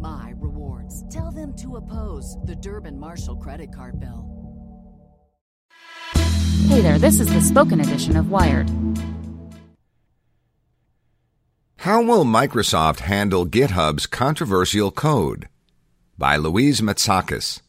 my rewards. Tell them to oppose the Durbin Marshall credit card bill. Hey there, this is the spoken edition of Wired. How will Microsoft handle GitHub's controversial code? By Louise Matsakis.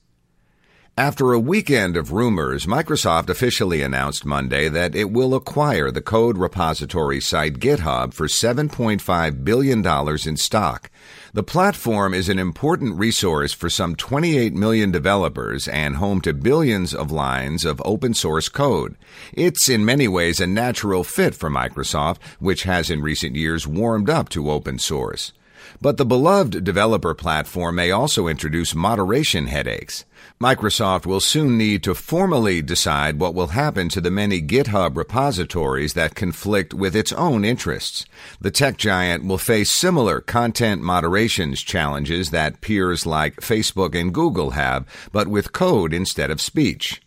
After a weekend of rumors, Microsoft officially announced Monday that it will acquire the code repository site GitHub for $7.5 billion in stock. The platform is an important resource for some 28 million developers and home to billions of lines of open source code. It's in many ways a natural fit for Microsoft, which has in recent years warmed up to open source. But the beloved developer platform may also introduce moderation headaches. Microsoft will soon need to formally decide what will happen to the many GitHub repositories that conflict with its own interests. The tech giant will face similar content moderations challenges that peers like Facebook and Google have, but with code instead of speech.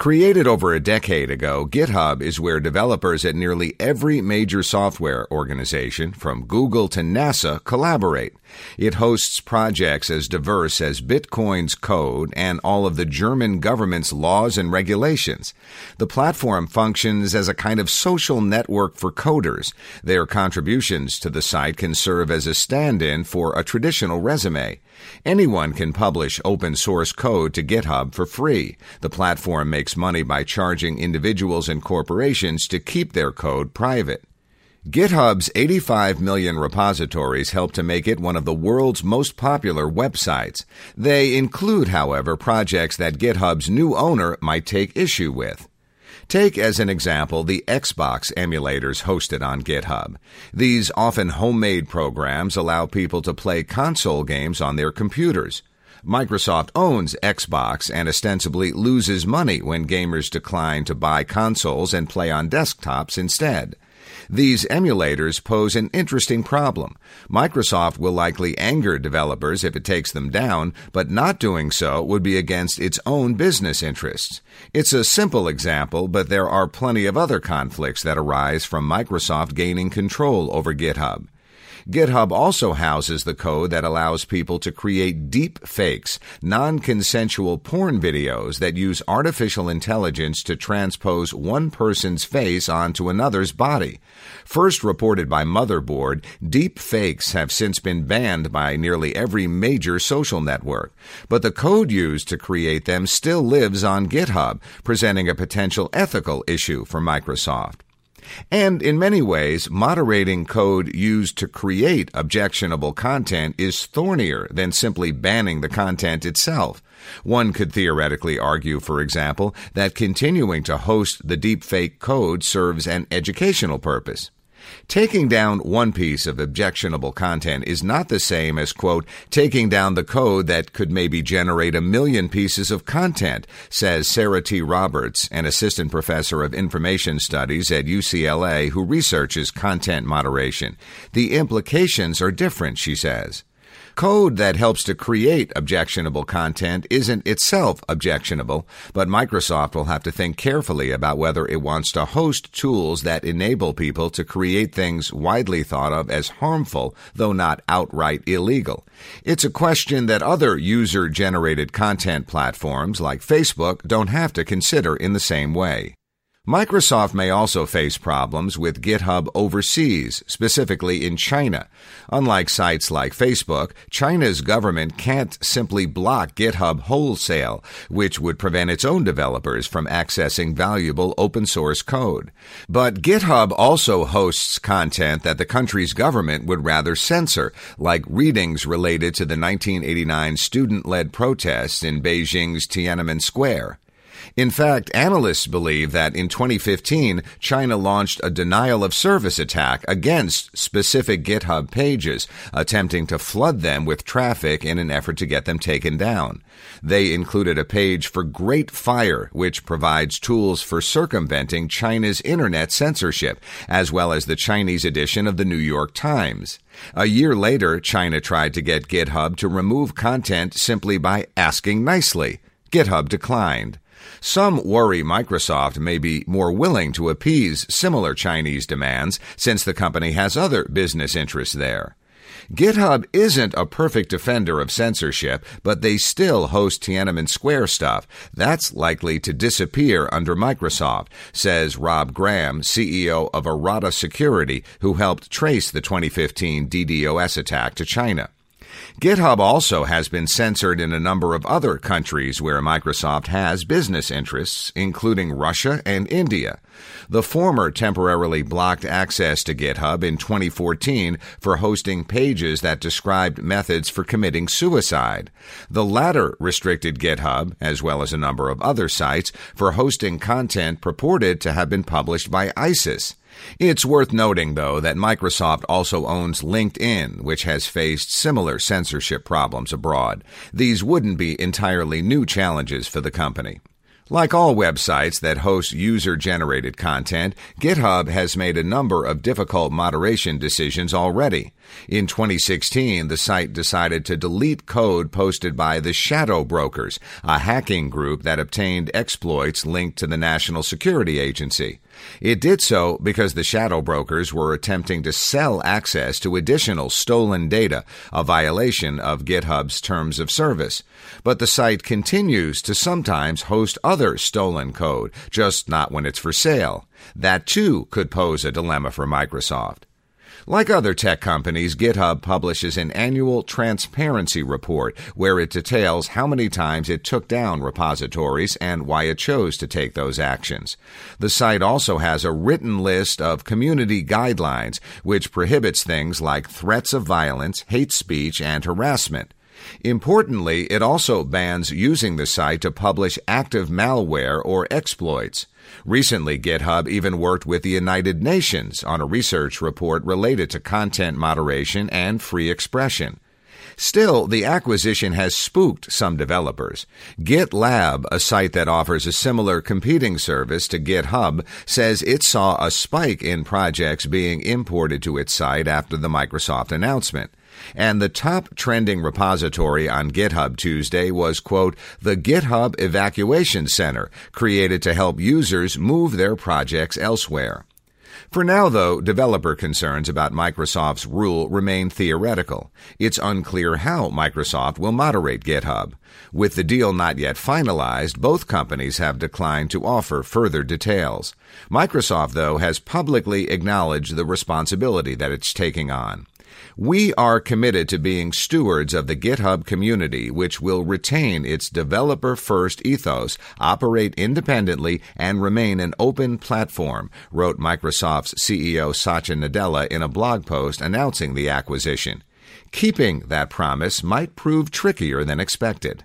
Created over a decade ago, GitHub is where developers at nearly every major software organization, from Google to NASA, collaborate. It hosts projects as diverse as Bitcoin's code and all of the German government's laws and regulations. The platform functions as a kind of social network for coders. Their contributions to the site can serve as a stand in for a traditional resume. Anyone can publish open source code to GitHub for free. The platform makes money by charging individuals and corporations to keep their code private. GitHub's 85 million repositories help to make it one of the world's most popular websites. They include, however, projects that GitHub's new owner might take issue with. Take as an example the Xbox emulators hosted on GitHub. These often homemade programs allow people to play console games on their computers. Microsoft owns Xbox and ostensibly loses money when gamers decline to buy consoles and play on desktops instead. These emulators pose an interesting problem. Microsoft will likely anger developers if it takes them down, but not doing so would be against its own business interests. It's a simple example, but there are plenty of other conflicts that arise from Microsoft gaining control over GitHub. GitHub also houses the code that allows people to create deep fakes, non-consensual porn videos that use artificial intelligence to transpose one person's face onto another's body. First reported by Motherboard, deep fakes have since been banned by nearly every major social network, but the code used to create them still lives on GitHub, presenting a potential ethical issue for Microsoft. And in many ways, moderating code used to create objectionable content is thornier than simply banning the content itself. One could theoretically argue, for example, that continuing to host the deepfake code serves an educational purpose. Taking down one piece of objectionable content is not the same as, quote, taking down the code that could maybe generate a million pieces of content, says Sarah T. Roberts, an assistant professor of information studies at UCLA who researches content moderation. The implications are different, she says. Code that helps to create objectionable content isn't itself objectionable, but Microsoft will have to think carefully about whether it wants to host tools that enable people to create things widely thought of as harmful, though not outright illegal. It's a question that other user generated content platforms like Facebook don't have to consider in the same way. Microsoft may also face problems with GitHub overseas, specifically in China. Unlike sites like Facebook, China's government can't simply block GitHub wholesale, which would prevent its own developers from accessing valuable open source code. But GitHub also hosts content that the country's government would rather censor, like readings related to the 1989 student led protests in Beijing's Tiananmen Square. In fact, analysts believe that in 2015, China launched a denial of service attack against specific GitHub pages, attempting to flood them with traffic in an effort to get them taken down. They included a page for Great Fire, which provides tools for circumventing China's internet censorship, as well as the Chinese edition of the New York Times. A year later, China tried to get GitHub to remove content simply by asking nicely. GitHub declined. Some worry Microsoft may be more willing to appease similar Chinese demands since the company has other business interests there. GitHub isn't a perfect defender of censorship, but they still host Tiananmen Square stuff. That's likely to disappear under Microsoft, says Rob Graham, CEO of Errata Security, who helped trace the 2015 DDoS attack to China. GitHub also has been censored in a number of other countries where Microsoft has business interests, including Russia and India. The former temporarily blocked access to GitHub in 2014 for hosting pages that described methods for committing suicide. The latter restricted GitHub, as well as a number of other sites, for hosting content purported to have been published by ISIS. It's worth noting, though, that Microsoft also owns LinkedIn, which has faced similar censorship problems abroad. These wouldn't be entirely new challenges for the company. Like all websites that host user generated content, GitHub has made a number of difficult moderation decisions already. In 2016, the site decided to delete code posted by the Shadow Brokers, a hacking group that obtained exploits linked to the National Security Agency. It did so because the shadow brokers were attempting to sell access to additional stolen data, a violation of GitHub's terms of service. But the site continues to sometimes host other stolen code, just not when it's for sale. That too could pose a dilemma for Microsoft. Like other tech companies, GitHub publishes an annual transparency report where it details how many times it took down repositories and why it chose to take those actions. The site also has a written list of community guidelines which prohibits things like threats of violence, hate speech, and harassment. Importantly, it also bans using the site to publish active malware or exploits. Recently, GitHub even worked with the United Nations on a research report related to content moderation and free expression. Still, the acquisition has spooked some developers. GitLab, a site that offers a similar competing service to GitHub, says it saw a spike in projects being imported to its site after the Microsoft announcement. And the top trending repository on GitHub Tuesday was, quote, the GitHub Evacuation Center, created to help users move their projects elsewhere. For now, though, developer concerns about Microsoft's rule remain theoretical. It's unclear how Microsoft will moderate GitHub. With the deal not yet finalized, both companies have declined to offer further details. Microsoft, though, has publicly acknowledged the responsibility that it's taking on. We are committed to being stewards of the GitHub community, which will retain its developer first ethos, operate independently, and remain an open platform, wrote Microsoft's CEO Satya Nadella in a blog post announcing the acquisition. Keeping that promise might prove trickier than expected.